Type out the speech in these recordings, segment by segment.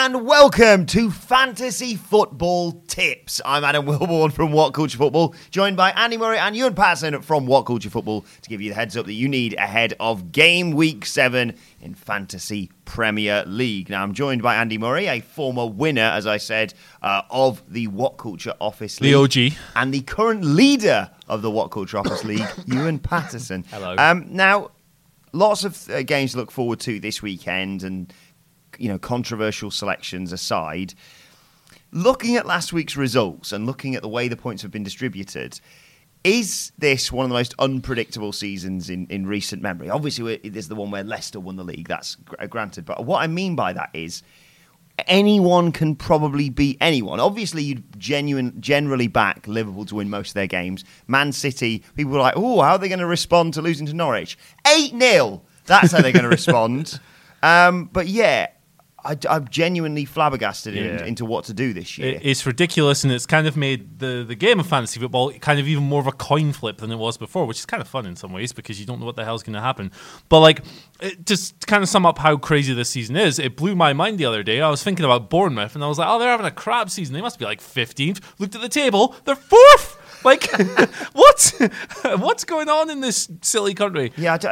and welcome to Fantasy Football Tips. I'm Adam Wilborn from What Culture Football, joined by Andy Murray and Ewan Patterson from What Culture Football to give you the heads up that you need ahead of game week seven in Fantasy Premier League. Now, I'm joined by Andy Murray, a former winner, as I said, uh, of the What Culture Office League. The OG. And the current leader of the What Culture Office League, Ewan Patterson. Hello. Um, now, lots of uh, games to look forward to this weekend and you know controversial selections aside looking at last week's results and looking at the way the points have been distributed is this one of the most unpredictable seasons in, in recent memory obviously there's the one where leicester won the league that's granted but what i mean by that is anyone can probably beat anyone. Obviously, you'd genuine, generally back Liverpool to win most of their games. Man City, people were like, oh, how are they going to respond to losing to Norwich? 8 0. That's how they're going to respond. Um, but yeah, I, am genuinely flabbergasted in, into what to do this year. It- It's ridiculous, and it's kind of made the, the game of fantasy football kind of even more of a coin flip than it was before, which is kind of fun in some ways because you don't know what the hell's going to happen. But like, it, just to kind of sum up how crazy this season is, it blew my mind the other day. I was thinking about Bournemouth, and I was like, oh, they're having a crap season. They must be like 15th. Looked at the table, they're fourth. Like, what? What's going on in this silly country? Yeah, I,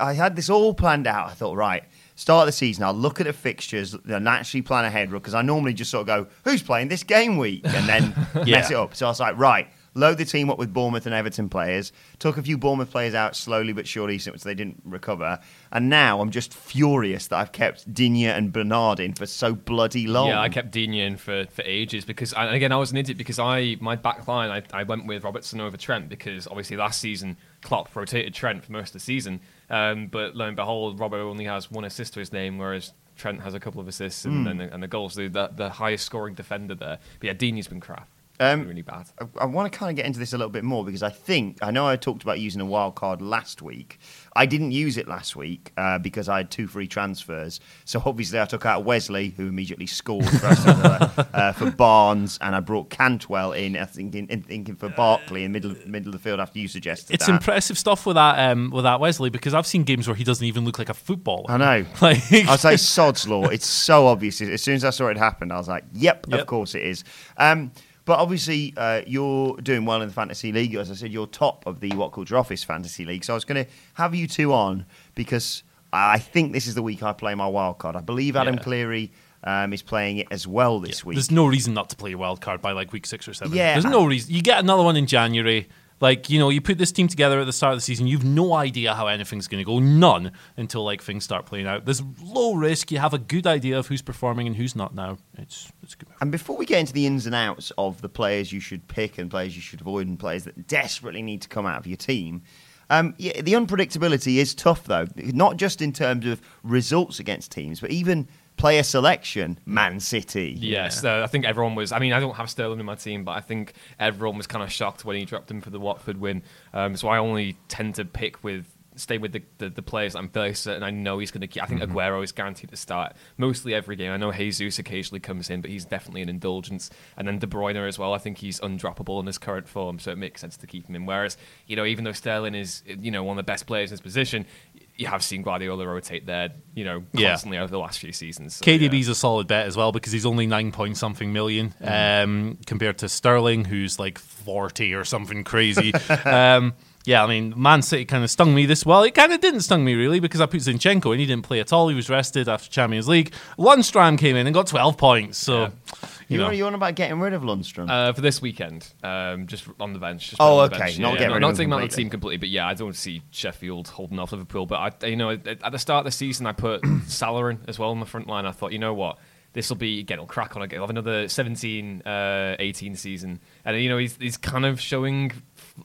I, I had this all planned out. I thought, right, start of the season, I'll look at the fixtures and actually plan ahead because I normally just sort of go, who's playing this game week? And then mess it up. So I was like, right, load the team up with Bournemouth and Everton players. Took a few Bournemouth players out slowly but surely so they didn't recover. And now I'm just furious that I've kept Digne and Bernard in for so bloody long. Yeah, I kept Digne in for, for ages because, and again, I was an idiot because I my back line I, I went with Robertson over Trent because obviously last season Klopp rotated Trent for most of the season, um, but lo and behold, Robert only has one assist to his name, whereas Trent has a couple of assists and, and, and the goals. The, the, the highest scoring defender there. But yeah, Digne's been crap. Um, really bad. I, I want to kind of get into this a little bit more because I think I know I talked about using a wild card last week. I didn't use it last week uh, because I had two free transfers. So obviously I took out Wesley, who immediately scored for, Aston Villa, uh, for Barnes, and I brought Cantwell in, I think, in, in thinking for Barkley in middle of, middle of the field after you suggested It's that. impressive stuff with that um, with that Wesley because I've seen games where he doesn't even look like a footballer. I know. Like, I like, sod's law. It's so obvious. As soon as I saw it happen, I was like, yep, of course it is. Um, but obviously, uh, you're doing well in the fantasy league. As I said, you're top of the What Culture Office fantasy league. So I was going to have you two on because I think this is the week I play my wild card. I believe Adam Yeah. Cleary um, is playing it as well this week. There's no reason not to play a wild card by like week six or seven. Yeah. There's no reason. You get another one in January. Like, you know, you put this team together at the start of the season, you've no idea how anything's going to go. None until like things start playing out. There's low risk. You have a good idea of who's performing and who's not now. It's, it's good. And before we get into the ins and outs of the players you should pick and players you should avoid and players that desperately need to come out of your team, um, yeah, the unpredictability is tough though. Not just in terms of results against teams, but even player selection. Man City. Yes, uh, I think everyone was. I mean, I don't have Sterling in my team, but I think everyone was kind of shocked when he dropped him for the Watford win. Um, so I only tend to pick with stay with the, the, the players that I'm fairly certain I know he's going to keep. I think Aguero is guaranteed to start mostly every game. I know Jesus occasionally comes in, but he's definitely an indulgence. And then De Bruyne as well. I think he's undroppable in his current form, so it makes sense to keep him in. Whereas, you know, even though Sterling is, you know, one of the best players in his position, you have seen Guardiola rotate there, you know, Yeah. constantly over the last few seasons. So, KDB's yeah. a solid bet as well because he's only nine point something million um, compared to Sterling, who's like forty or something crazy. um, Yeah, I mean, Man City kind of stung me this well. It kind of didn't stung me really because I put Zinchenko and he didn't play at all. He was rested after Champions League. Lundstram came in and got 12 points. So, Yeah. you You know. are you on about getting rid of Lundstram? Uh, for this weekend, um, just on the bench. Just Oh, okay. bench. Not Yeah, get yeah, rid not, of not taking him out of the team completely, but yeah, I don't see Sheffield holding off Liverpool. But I, you know, at, at the start of the season, I put Salah in as well in the front line. I thought, you know what, this will be again, it'll crack on again. I'll have another 17, uh, 18 season, and you know, he's he's kind of showing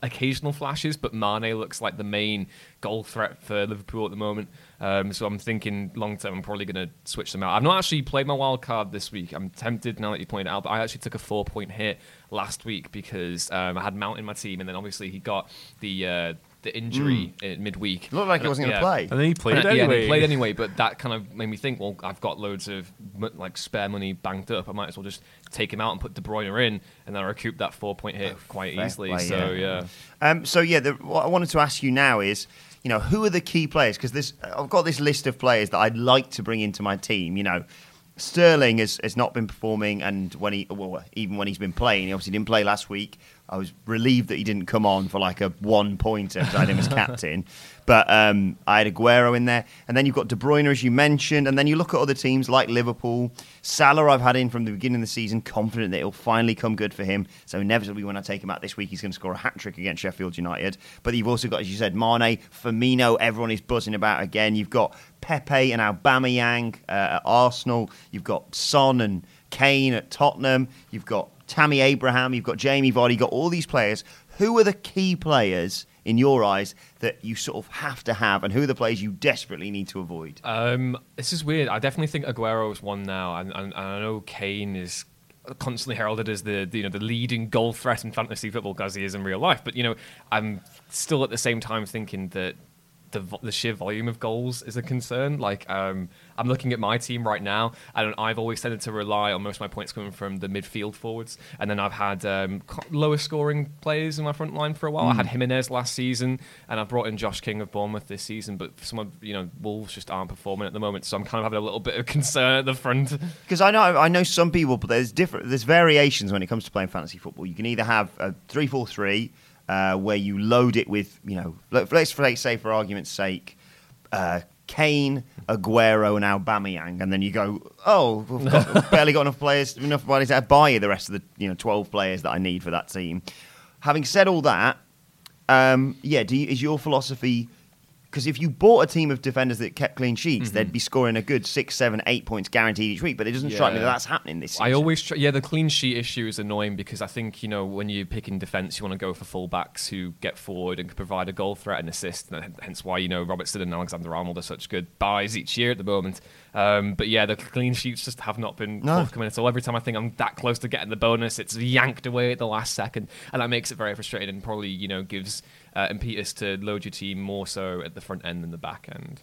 occasional flashes, but Mane looks like the main goal threat for Liverpool at the moment. Um, so I'm thinking long term, I'm probably going to switch them out. I've not actually played my wild card this week. I'm tempted now that you pointed out, but I actually took a four point hit last week because um, I had Mount in my team, and then obviously he got the uh, the injury in midweek. Looked like he wasn't going to yeah. play. and then he played And, uh, yeah, and anyway. he played anyway, but that kind of made me think. Well, I've got loads of like spare money banked up. I might as well just take him out and put De Bruyne in, and then I recoup that four point hit quite Oh, fair easily. play, so yeah. yeah. Um, so yeah, the, what I wanted to ask you now is, you know, who are the key players? Because this, I've got this list of players that I'd like to bring into my team. You know, Sterling has, has not been performing, and when he, well, even when he's been playing, he obviously didn't play last week. I was relieved that he didn't come on for like a one pointer because I had him as captain. But um, I had Aguero in there, and then you've got De Bruyne as you mentioned, and then you look at other teams like Liverpool. Salah, I've had in from the beginning of the season, confident that it'll finally come good for him. So inevitably, when I take him out this week, he's going to score a hat trick against Sheffield United. But you've also got, as you said, Mane, Firmino. Everyone is buzzing about again. You've got Pepe and Aubameyang uh, at Arsenal. You've got Son and Kane at Tottenham. You've got Tammy Abraham. You've got Jamie Vardy. You've got all these players. Who are the key players in your eyes that you sort of have to have, and who are the players you desperately need to avoid? Um, this is weird. I definitely think Aguero is one now, and, and, and I know Kane is constantly heralded as the, the you know the leading goal threat in fantasy football as he is in real life. But you know, I'm still at the same time thinking that the the sheer volume of goals is a concern. Like um, I'm looking at my team right now, and I've always tended to rely on most of my points coming from the midfield forwards, and then I've had um, lower scoring players in my front line for a while. I had Jimenez last season, and I brought in Josh King of Bournemouth this season, but some of you know Wolves just aren't performing at the moment, so I'm kind of having a little bit of concern at the front. Because I know I know some people, but there's different. There's variations when it comes to playing fantasy football. You can either have a three-four-three, uh, where you load it with, you know, let, let's say for argument's sake, uh, Kane, Aguero, and Aubameyang, and then you go, oh, we've got, we've barely got enough players, enough money to buy you the rest of the, you know, twelve players that I need for that team. Having said all that, um, yeah, do you, is your philosophy? Because if you bought a team of defenders that kept clean sheets, Mm-hmm. they'd be scoring a good six, seven, eight points guaranteed each week. But it doesn't strike me that that's happening this season. I always, try, yeah, the clean sheet issue is annoying because I think you know when you're picking defense, you want to go for fullbacks who get forward and can provide a goal threat and assist. And hence why you know Robertson and Alexander Arnold are such good buys each year at the moment. Um, but yeah, the clean sheets just have not been No. forthcoming at all. Every time I think I'm that close to getting the bonus, it's yanked away at the last second, and that makes it very frustrating and probably you know gives uh, impetus to load your team more so at the front end than the back end.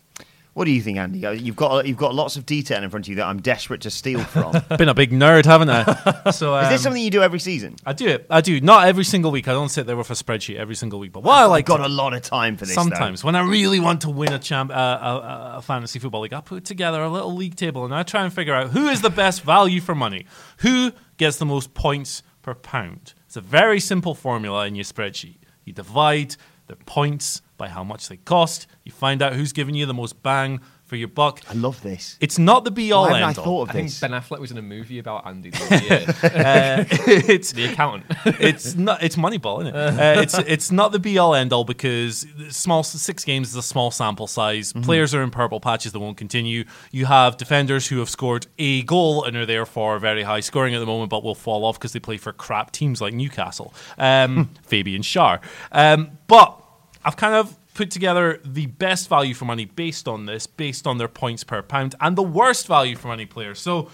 What do you think, Andy? Uh, You've got you've got lots of detail in front of you that I'm desperate to steal from. Is Been a big nerd, haven't I? So um, is this something you do every season? I do it. I do not every single week. I don't sit there with a spreadsheet every single week. But what I like I've got to- a lot of time for this. though. Sometimes when I really want to win a champ, uh, a, a fantasy football league, I put together a little league table and I try and figure out who is the best value for money, who gets the most points per pound. It's a very simple formula in your spreadsheet. You divide the points by how much they cost. You find out who's giving you the most bang for your buck. I love this. It's not the be all Why haven't I all. thought of I think this? Ben Affleck was in a movie about Andy the. Uh, it's the accountant. it's not it's Moneyball, isn't it? Uh, it's it's not the be all end all because small six games is a small sample size. Players are in purple patches that won't continue. You have defenders who have scored a goal and are therefore very high scoring at the moment, but will fall off because they play for crap teams like Newcastle. Um, Fabian Schär. Um, but I've kind of put together the best value for money based on this, based on their points per pound, and the worst value for money players. So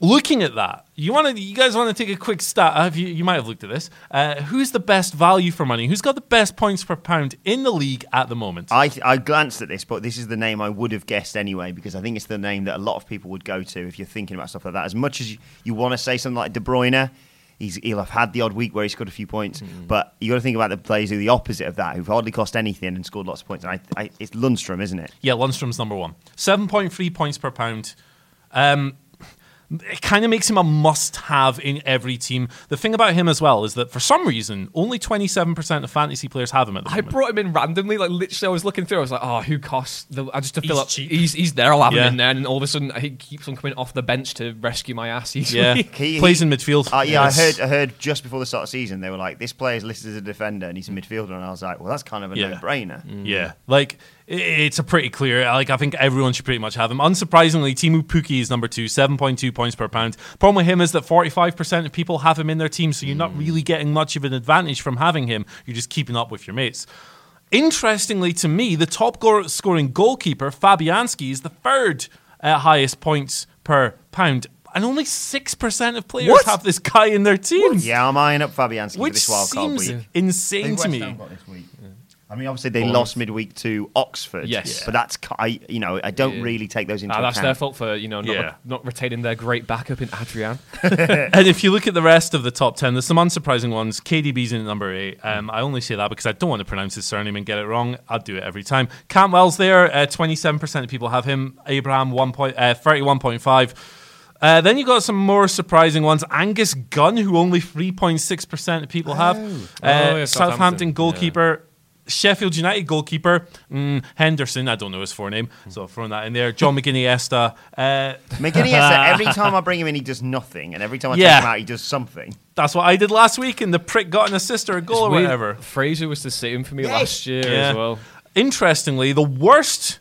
looking at that, you want to, you guys want to take a quick stat. You, you might have looked at this. Uh, who's the best value for money? Who's got the best points per pound in the league at the moment? I, I glanced at this, but this is the name I would have guessed anyway because I think it's the name that a lot of people would go to if you're thinking about stuff like that. As much as you, you want to say something like De Bruyne, he's, he'll have had the odd week where he scored a few points, but you got to think about the players who are the opposite of that, who've hardly cost anything and scored lots of points. And I, I, it's Lundstram, isn't it? Yeah, Lundstram's number one. 7.3 points per pound. Um, it kind of makes him a must-have in every team. The thing about him as well is that for some reason, only 27% of fantasy players have him at the I moment. brought him in randomly, like literally. I was looking through. I was like, "Oh, who costs?" The, I just to fill He's up. cheap. He's he's there. I'll have Yeah. him in there, and all of a sudden he keeps on coming off the bench to rescue my ass each yeah, week. He- plays he- in midfield. Uh, yeah, I heard. I heard just before the start of the season they were like, "This player's listed as a defender and he's a midfielder," and I was like, "Well, that's kind of a Yeah. no-brainer." Yeah, like i- it's a pretty clear. Like I think everyone should pretty much have him. Unsurprisingly, Teemu Pukki is number two, seven point two points per pound. Problem with him is that forty five percent of people have him in their team, so you're not really getting much of an advantage from having him. You're just keeping up with your mates. Interestingly, to me, the top go- scoring goalkeeper Fabianski is the third uh, highest points per pound, and only six percent of players What? have this guy in their team, Yeah, I'm eyeing up Fabianski for this wild card seems week. insane to me. I mean, obviously they lost midweek to Oxford. Yes. but that's I, you know I don't Yeah. really take those into Ah, that's account. their fault for you know not, Yeah. not retaining their great backup in Adrian. and if you look at the rest of the top 10, there's some unsurprising ones. KDB's in at number 8. Um, I only say that because I don't want to pronounce his surname and get it wrong. I'd do it every time. Cantwell's there. Uh, 27% of people have him. Abraham, one point, uh, 31.5. Uh, then you got some more surprising ones. Angus Gunn, who only 3.6% of people have. Uh, Oh, yeah, Southampton Southampton, goalkeeper. Sheffield United goalkeeper mm, Henderson, I don't know his forename, so I've thrown that in there. John McGinney Esta, uh, McGinney, every time I bring him in, he does nothing, and every time I Yeah. take him out, he does something. that's what I did last week, and the prick got an assist or a goal or It's weird. whatever. Fraser was the same for me Yes. last year Yeah. as well. Interestingly, the worst,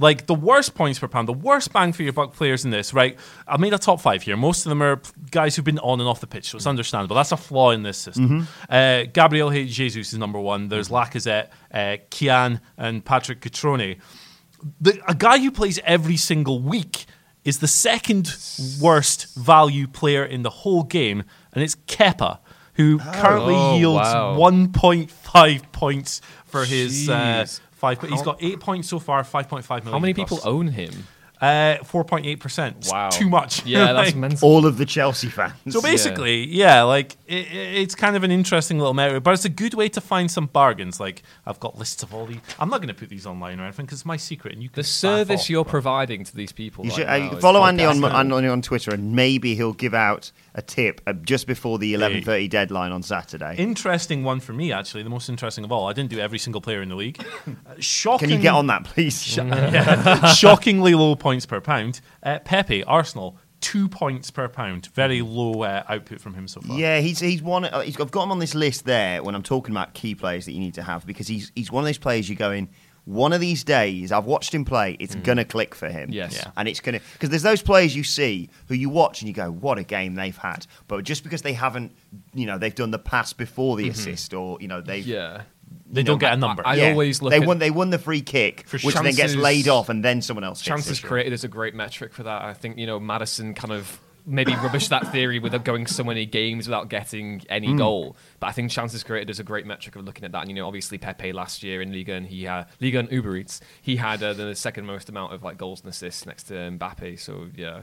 like the worst points per pound, the worst bang for your buck players in this, right? I made a top five here. Most of them are guys who've been on and off the pitch, so it's understandable. That's a flaw in this system. Uh, Gabriel Jesus is number one. There's Lacazette, uh, Kean, and Patrick Cutrone. The, a guy who plays every single week is the second worst value player in the whole game, and it's Kepa, who currently Oh, yields wow. 1.5 points for his uh. Five. He's got eight points so far, 5.5 million. How many plus. people own him? Uh, 4.8%. Wow, Too much. Yeah, that's Like, mental. All of the Chelsea fans. So basically, yeah, like it, it- it's kind of an interesting little metric, but it's a good way to find some bargains. Like I've got lists of all these. I'm not going to put these online or anything because it's my secret, and you can The service off, you're but- providing to these people. You right should, now uh, follow Andy on. Andy on Twitter, and maybe he'll give out a tip uh, just before the 11:30 deadline on Saturday. Interesting one for me, actually, the most interesting of all. I didn't do every single player in the league. Uh, shocking. Can you get on that, please? Yeah. Shockingly low points per pound. Uh, Pepe, Arsenal, two points per pound. Very low uh, output from him so far. Yeah, he's he's one. Uh, he's, I've got him on this list there when I'm talking about key players that you need to have because he's he's one of those players you go in. One of these days, I've watched him play. It's gonna click for him. Yes. Yeah. and it's gonna because there's those players you see who you watch and you go, "What a game they've had!" But just because they haven't, you know, they've done the pass before the assist, or you know, they've Yeah. They don't know, get a number. I yeah, always look they at- won. They won the free kick, For which then gets laid off, and then someone else hits Chances it. created is a great metric for that. I think you know Maddison kind of maybe rubbish that theory with going so many games without getting any Hmm. goal. But I think chances created is a great metric of looking at that. And you know, obviously Pepe last year in Liga and he had Liga and Uber Eats, he had uh, the second most amount of like goals and assists next to Mbappe. So yeah,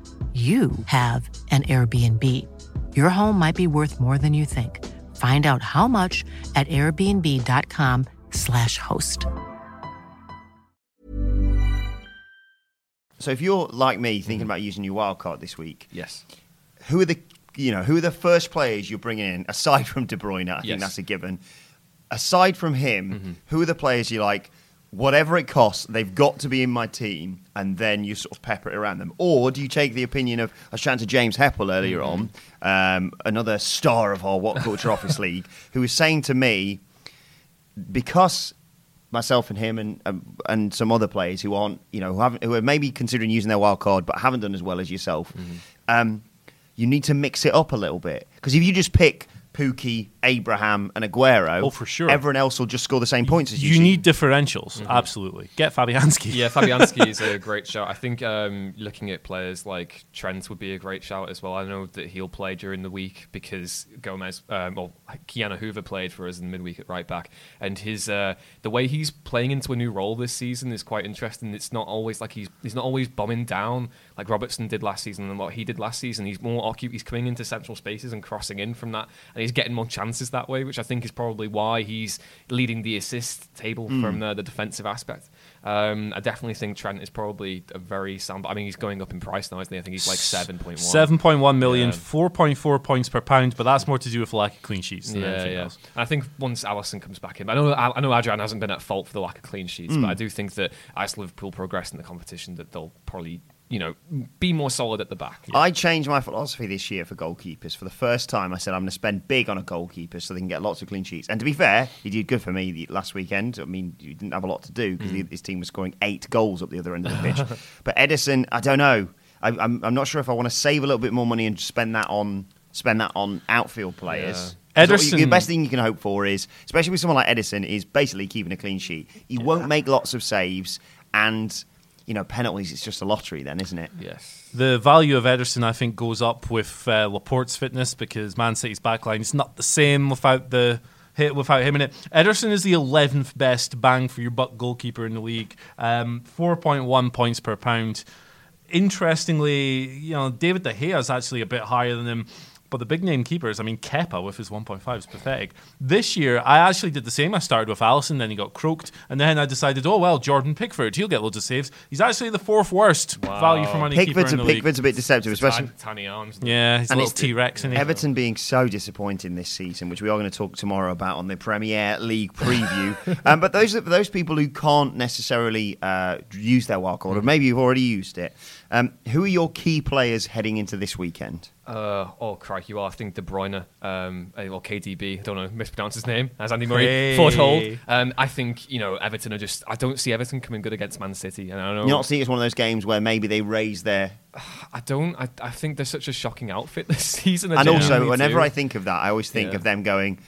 you have an Airbnb. Your home might be worth more than you think. Find out how much at airbnb.com/slash host. So if you're like me thinking about using your wild card this week, Yes. who are the you know who are the first players you're bringing in aside from De Bruyne? I think Yes. that's a given. Aside from him, Mm-hmm. who are the players you like? Whatever it costs, they've got to be in my team, and then you sort of pepper it around them. Or do you take the opinion of I was chatting to James Heppel earlier Mm-hmm. on, um, another star of our What Culture Office League, who was saying to me, because myself and him and um, and some other players who aren't you know who haven't who are maybe considering using their wild card but haven't done as well as yourself, Mm-hmm. um, you need to mix it up a little bit because if you just pick Pukki, Abraham, and Aguero, Oh, for sure. everyone else will just score the same points as you. You see. need differentials, absolutely. Get Fabianski. Yeah, Fabianski is a great shout. I think um, looking at players like Trent would be a great shout as well. I know that he'll play during the week because Gomez, um, or Keanu Hoover played for us in the midweek at right back, and his uh, the way he's playing into a new role this season is quite interesting. It's not always like he's he's not always bombing down like Robertson did last season and what he did last season. He's more occupied. He's coming into central spaces and crossing in from that, and he's getting more chances that way, which I think is probably why he's leading the assist table from the, the defensive aspect. Um, I definitely think Trent is probably a very sound. I mean, he's going up in price now, isn't he? I think he's like seven point one. Seven point one million, Yeah. four point four points per pound, but that's more to do with lack of clean sheets than Yeah, anything yeah. else. And I think once Alisson comes back in, I know I know Adrian hasn't been at fault for the lack of clean sheets, but I do think that as Liverpool progress in the competition, that they'll probably you know be more solid at the back. I changed my philosophy this year for goalkeepers. For the first time, I said I'm going to spend big on a goalkeeper so they can get lots of clean sheets. And to be fair, he did good for me the- last weekend. I mean, he didn't have a lot to do because Mm. his team was scoring eight goals up the other end of the pitch. but Ederson, I don't know. I, I'm, I'm not sure if I want to save a little bit more money and spend that on spend that on outfield players. 'Cause what you- the best thing you can hope for is, especially with someone like Ederson, is basically keeping a clean sheet. He won't make lots of saves, and you know penalties. It's just a lottery, then, isn't it? Yes. The value of Ederson, I think, goes up with uh, Laporte's fitness because Man City's backline is not the same without the hit without him in it. Ederson is the 11th best bang for your buck goalkeeper in the league, um, 4.1 points per pound. Interestingly, you know David De Gea is actually a bit higher than him. But the big name keepers, I mean, Kepa with his 1.5 is pathetic. This year, I actually did the same. I started with Alisson, then he got croaked, and then I decided, oh well, Jordan Pickford, he'll get loads of saves. He's actually the fourth worst value for money keeper in a, the league. Pickford's a bit deceptive, especially. Tiny, tiny arms. Yeah, he's a And little it's T Rex. isn't? Everton being so disappointing this season, which we are going to talk tomorrow about on the Premier League preview. um, but those those people who can't necessarily uh, use their wild card, or maybe you've already used it, um, who are your key players heading into this weekend? Uh, oh, crikey. Well, I think De Bruyne, um, uh, or KDB, I don't know, mispronounce his name, as Andy Murray Hey. foretold. Um, I think, you know, Everton are just, I don't see Everton coming good against Man City. And I know, You're not seeing it as one of those games where maybe they raise their. I don't, I, I think they're such a shocking outfit this season. And also, whenever do. I think of that, I always think Yeah. of them going,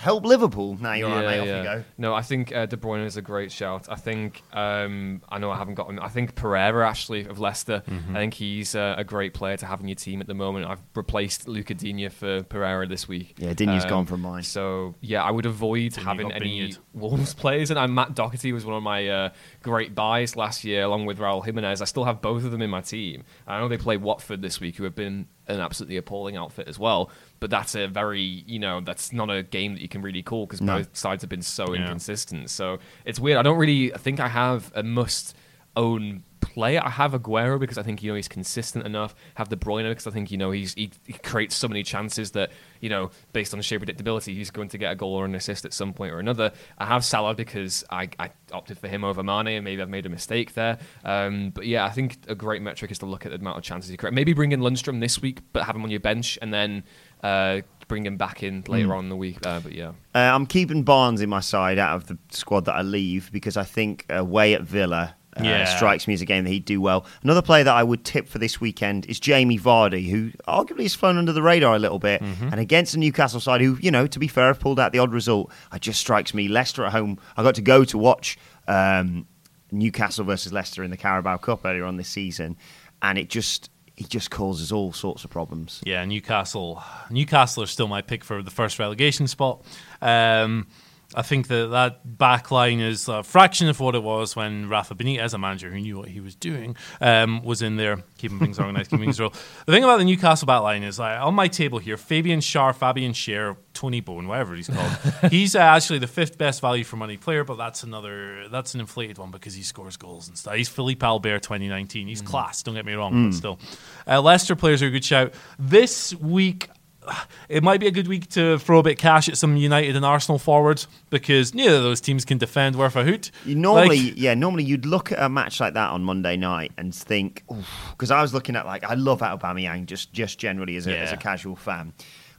"Help Liverpool!" Now you're right, mate. Off you go. No, I think uh, De Bruyne is a great shout. I think um, I know I haven't got him. I think Pereira actually of Leicester. Mm-hmm. I think he's uh, a great player to have in your team at the moment. I've replaced Luca Digne for Pereira this week. Yeah, Digne's gone from mine. So yeah, I would avoid having any Binged. Wolves players. And uh, Matt Doherty was one of my uh, great buys last year, along with Raul Jimenez. I still have both of them in my team. I know they play Watford this week, who have been an absolutely appalling outfit as well. But that's a very, you know, that's not a game that you can really call because No. both sides have been so Yeah. inconsistent. So it's weird. I don't really think I have a must own player. I have Aguero because I think you know he's consistent enough. Have De Bruyne because I think you know he's he, he creates so many chances that you know based on sheer predictability he's going to get a goal or an assist at some point or another. I have Salah because I, I opted for him over Mane and maybe I've made a mistake there. Um, but yeah, I think a great metric is to look at the amount of chances he creates. Maybe bring in Lundstram this week, but have him on your bench and then. Uh, bring him back in later on in the week, uh, but yeah, Uh, I'm keeping Barnes in my side out of the squad that I leave because I think away at Villa uh, Yeah. strikes me as a game that he'd do well. Another player that I would tip for this weekend is Jamie Vardy, who arguably has flown under the radar a little bit. And against the Newcastle side, who, you know, to be fair, have pulled out the odd result, it just strikes me. Leicester at home, I got to go to watch um, Newcastle versus Leicester in the Carabao Cup earlier on this season, and it just. He just causes all sorts of problems. Yeah, Newcastle. Newcastle are still my pick for the first relegation spot. Um, I think that that back line is a fraction of what it was when Rafa Benitez, a manager who knew what he was doing, um, was in there keeping things organised, keeping things roll. The thing about the Newcastle back line is like, on my table here, Fabian Schär, Fabian Schär, Tony Bone, whatever he's called. he's uh, actually the fifth best value for money player, but that's another that's an inflated one because he scores goals and stuff. He's Philippe Albert 2019. He's class, don't get me wrong, but still. Uh, Leicester players are a good shout. This week, it might be a good week to throw a bit of cash at some United and Arsenal forwards because neither of those teams can defend worth a hoot. You normally, Like- yeah, normally you'd look at a match like that on Monday night and think, because I was looking at like I love Aubameyang just just generally as a, as a casual fan,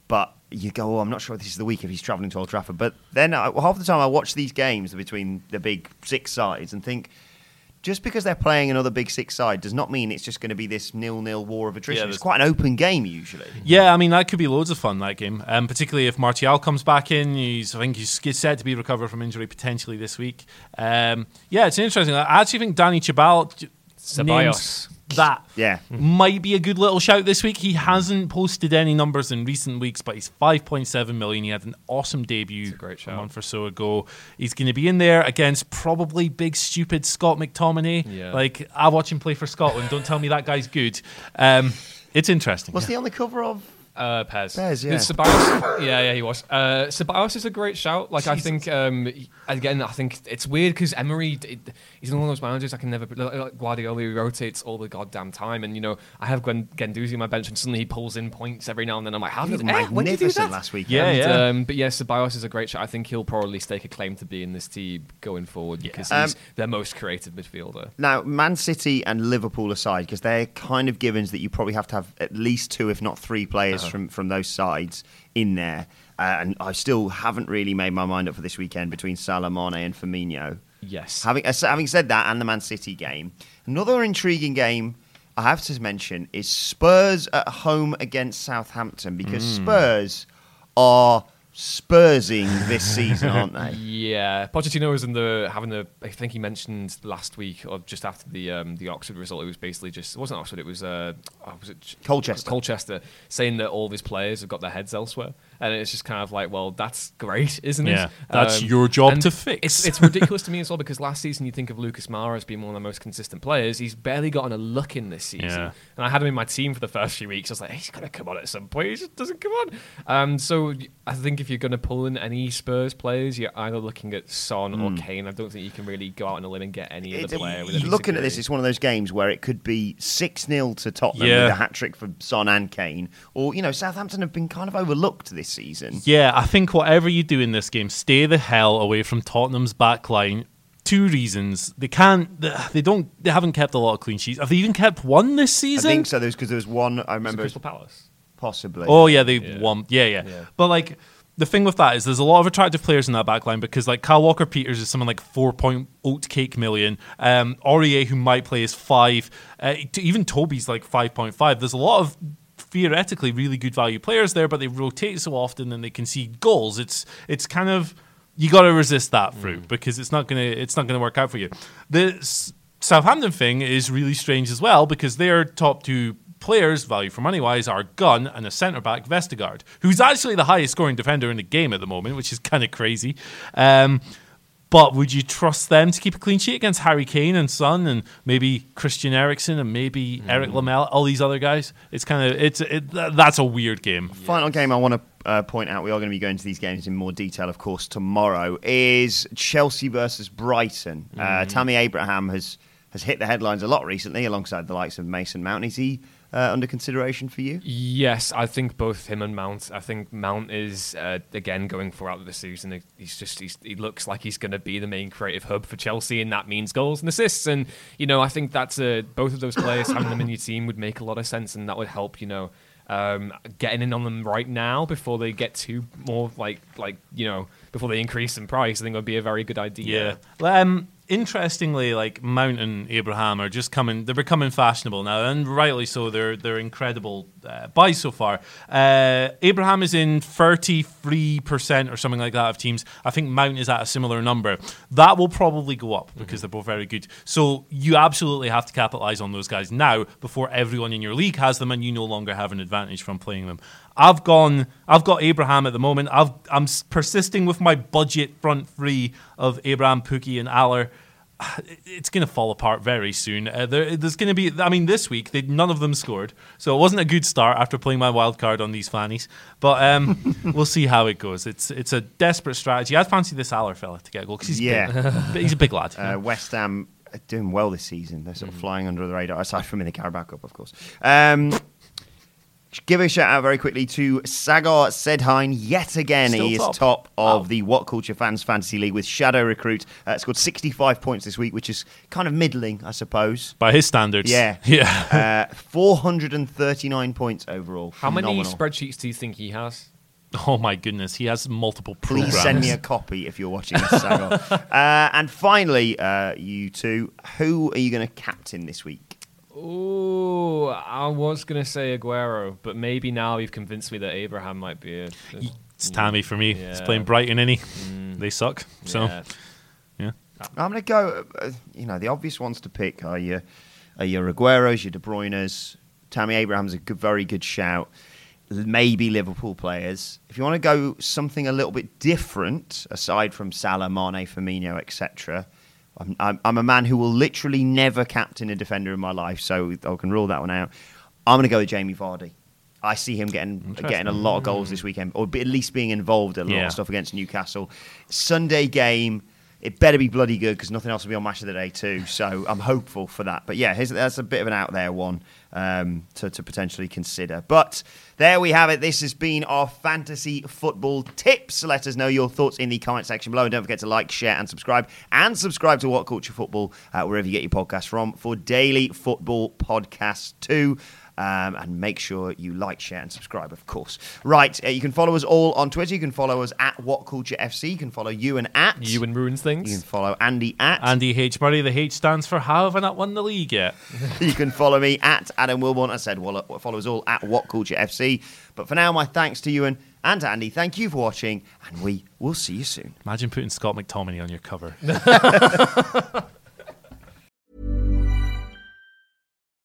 but you go, oh, I'm not sure if this is the week if he's travelling to Old Trafford. But then I, half the time I watch these games between the big six sides and think. Just because they're playing another big six side does not mean it's just going to be this nil-nil war of attrition. Yeah, it's quite an open game usually. Yeah, I mean that could be loads of fun that game, um, particularly if Martial comes back in. He's I think he's set to be recovered from injury potentially this week. Um, yeah, it's interesting. I actually think Danny Chabal j- Ceballos. names that Yeah. might be a good little shout this week. He hasn't posted any numbers in recent weeks, but he's 5.7 million. He had an awesome debut a great a month or so ago. He's going to be in there against probably big stupid Scott McTominay. Yeah. Like I watch him play for Scotland. Don't tell me that guy's good. Um, it's interesting. Was he on the cover of? Uh, Pez. Pez, yeah. It's Ceballos, yeah, yeah, he was. Uh, Ceballos is a great shout. Like, I think, um, he- again, I think it's weird because Emery, it, he's one of those managers I can never, like like Guardiola, who rotates all the goddamn time. And, you know, I have Gwen, Guendouzi on my bench and suddenly he pulls in points every now and then. I'm like, how He did was eh, when did you do magnificent that? last week. Yeah, And, yeah. Um, but yeah, Ceballos is a great shot. I think he'll probably stake a claim to be in this team going forward because Um, he's their most creative midfielder. Now, Man City and Liverpool aside, because they're kind of givens that you probably have to have at least two, if not three, players from, from those sides in there. Uh, and I still haven't really made my mind up for this weekend between Salah, Mane, and Firmino. Yes. Having uh, having said that, and the Man City game, another intriguing game I have to mention is Spurs at home against Southampton because Spurs are Spursing this season, aren't they? Yeah, Pochettino was in the having the. I think he mentioned last week or just after the um, the Oxford result. It was basically just it wasn't Oxford. It was uh, oh, was it Colchester. Colchester saying that all of his players have got their heads elsewhere, and it's just kind of like, well, that's great, isn't Yeah, it? that's your job to fix. It's, it's ridiculous to me as well because last season you think of Lucas Moura as being one of the most consistent players. He's barely gotten a look in this season, Yeah. and I had him in my team for the first few weeks. I was like, he's gonna come on at some point. He just doesn't come on. Um, so I think if you're gonna pull in any Spurs players, you're either looking at Son or Kane. I don't think you can really go out on a limb and get any It's- other player. With looking at this, it's one of those games where it could be 6 0 to Tottenham Yeah. with a hat trick for Son and Kane. Or, you know, Southampton have been kind of overlooked this season. Yeah, I think whatever you do in this game, stay the hell away from Tottenham's back line. Two reasons: they can't, they don't, they haven't kept a lot of clean sheets. Have they even kept one this season? I think so, There's because there was one, I Was it remember, Crystal Palace. possibly. Oh yeah, they Yeah. won. Yeah, yeah, Yeah. But like the thing with that is, there's a lot of attractive players in that back line because like Kyle Walker Peters is someone like four point oat cake million. Um, Aurier who might play is five. Uh, even Toby's like five point five. There's a lot of theoretically really good value players there, but they rotate so often and they concede goals. It's it's kind of you got to resist that fruit because it's not gonna it's not gonna work out for you. The S- Southampton thing is really strange as well because their top two players, value for money wise, are Gunn and a centre back Vestergaard, who's actually the highest scoring defender in the game at the moment, which is kind of crazy. Um, but would you trust them to keep a clean sheet against Harry Kane and Son and maybe Christian Eriksen and maybe Eric Lamel, all these other guys? It's kind of it's it, that's a weird game. Final game I want to uh, point out, we are going to be going to these games in more detail, of course, tomorrow, is Chelsea versus Brighton. Uh, Tammy Abraham has, has hit the headlines a lot recently, alongside the likes of Mason Mount. Is he uh, under consideration for you? Yes, I think both him and Mount. I think Mount is uh, again going for out of the season. He's just he's, he looks like he's going to be the main creative hub for Chelsea, and that means goals and assists. And you know, I think that's a, both of those players having them in your team would make a lot of sense, and that would help. You know. Um, getting in on them right now before they get too more like like you know before they increase in price, I think would be a very good idea. Yeah. Um, interestingly, like Mount and Abraham are just coming. They're becoming fashionable now, and rightly so. They're they're incredible uh, buys so far. Uh, Abraham is in thirty three percent or something like that of teams. I think Mount is at a similar number. That will probably go up because they're both very good. So you absolutely have to capitalize on those guys now before everyone in your league has them, and you no longer have an advantage from playing them. I've gone. I've got Abraham at the moment. I've, I'm persisting with my budget front three of Abraham, Pukki, and Haller. It's going to fall apart very soon. Uh, there, there's going to be. I mean, this week they, none of them scored, so it wasn't a good start after playing my wild card on these fannies. But um, we'll see how it goes. It's it's a desperate strategy. I'd fancy this Haller fella to get a goal because he's Yeah. big. he's a big lad. Uh, West Ham are doing well this season. They're Mm. sort of flying under the radar, aside from in the Carabao Cup, of course. Um, give a shout out very quickly to Sagar Sedheim yet again. Still he top. is top of Wow. the What Culture Fans Fantasy League with Shadow Recruit. Uh, scored 65 points this week, which is kind of middling, I suppose. By his standards, Yeah. yeah. uh, 439 points overall. How many spreadsheets do you think he has? Oh my goodness, he has multiple Please send me a copy if you're watching this, Sagar. uh, and finally, uh, you two, who are you going to captain this week? Oh, I was gonna say Aguero, but maybe now you've convinced me that Abraham might be a. It's Tammy for me. He's Yeah. playing Brighton, any. They suck. So Yeah. yeah. I'm going to go. Uh, you know, the obvious ones to pick are your, are your Agueros, your De Bruyne's. Tammy Abraham's a good, very good shout. Maybe Liverpool players. If you want to go something a little bit different, aside from Salah, Mane, Firmino, etc., I'm, I'm, I'm a man who will literally never captain a defender in my life, so I can rule that one out. I'm going to go with Jamie Vardy. I see him getting getting a lot of goals this weekend, or at least being involved in a lot Yeah. of stuff against Newcastle. Sunday game, it better be bloody good because nothing else will be on Match of the Day too. So I'm hopeful for that. But yeah, that's a bit of an out there one um, to, to potentially consider. But there we have it. This has been our fantasy football tips. Let us know your thoughts in the comment section below. And don't forget to like, share, and subscribe. And subscribe to What Culture Football uh, wherever you get your podcast from for daily football podcasts too. Um, and make sure you like, share, and subscribe, of course. Right, uh, you can follow us all on Twitter. You can follow us at What Culture FC. You can follow Ewan at Ewan ruins things. You can follow Andy at Andy H. Murray, the H stands for how have I not won the league yet? You can follow me at Adam Wilborn. I said, well, follow us all at What Culture FC. But for now, my thanks to Ewan, and Andy. Thank you for watching, and we will see you soon. Imagine putting Scott McTominay on your cover.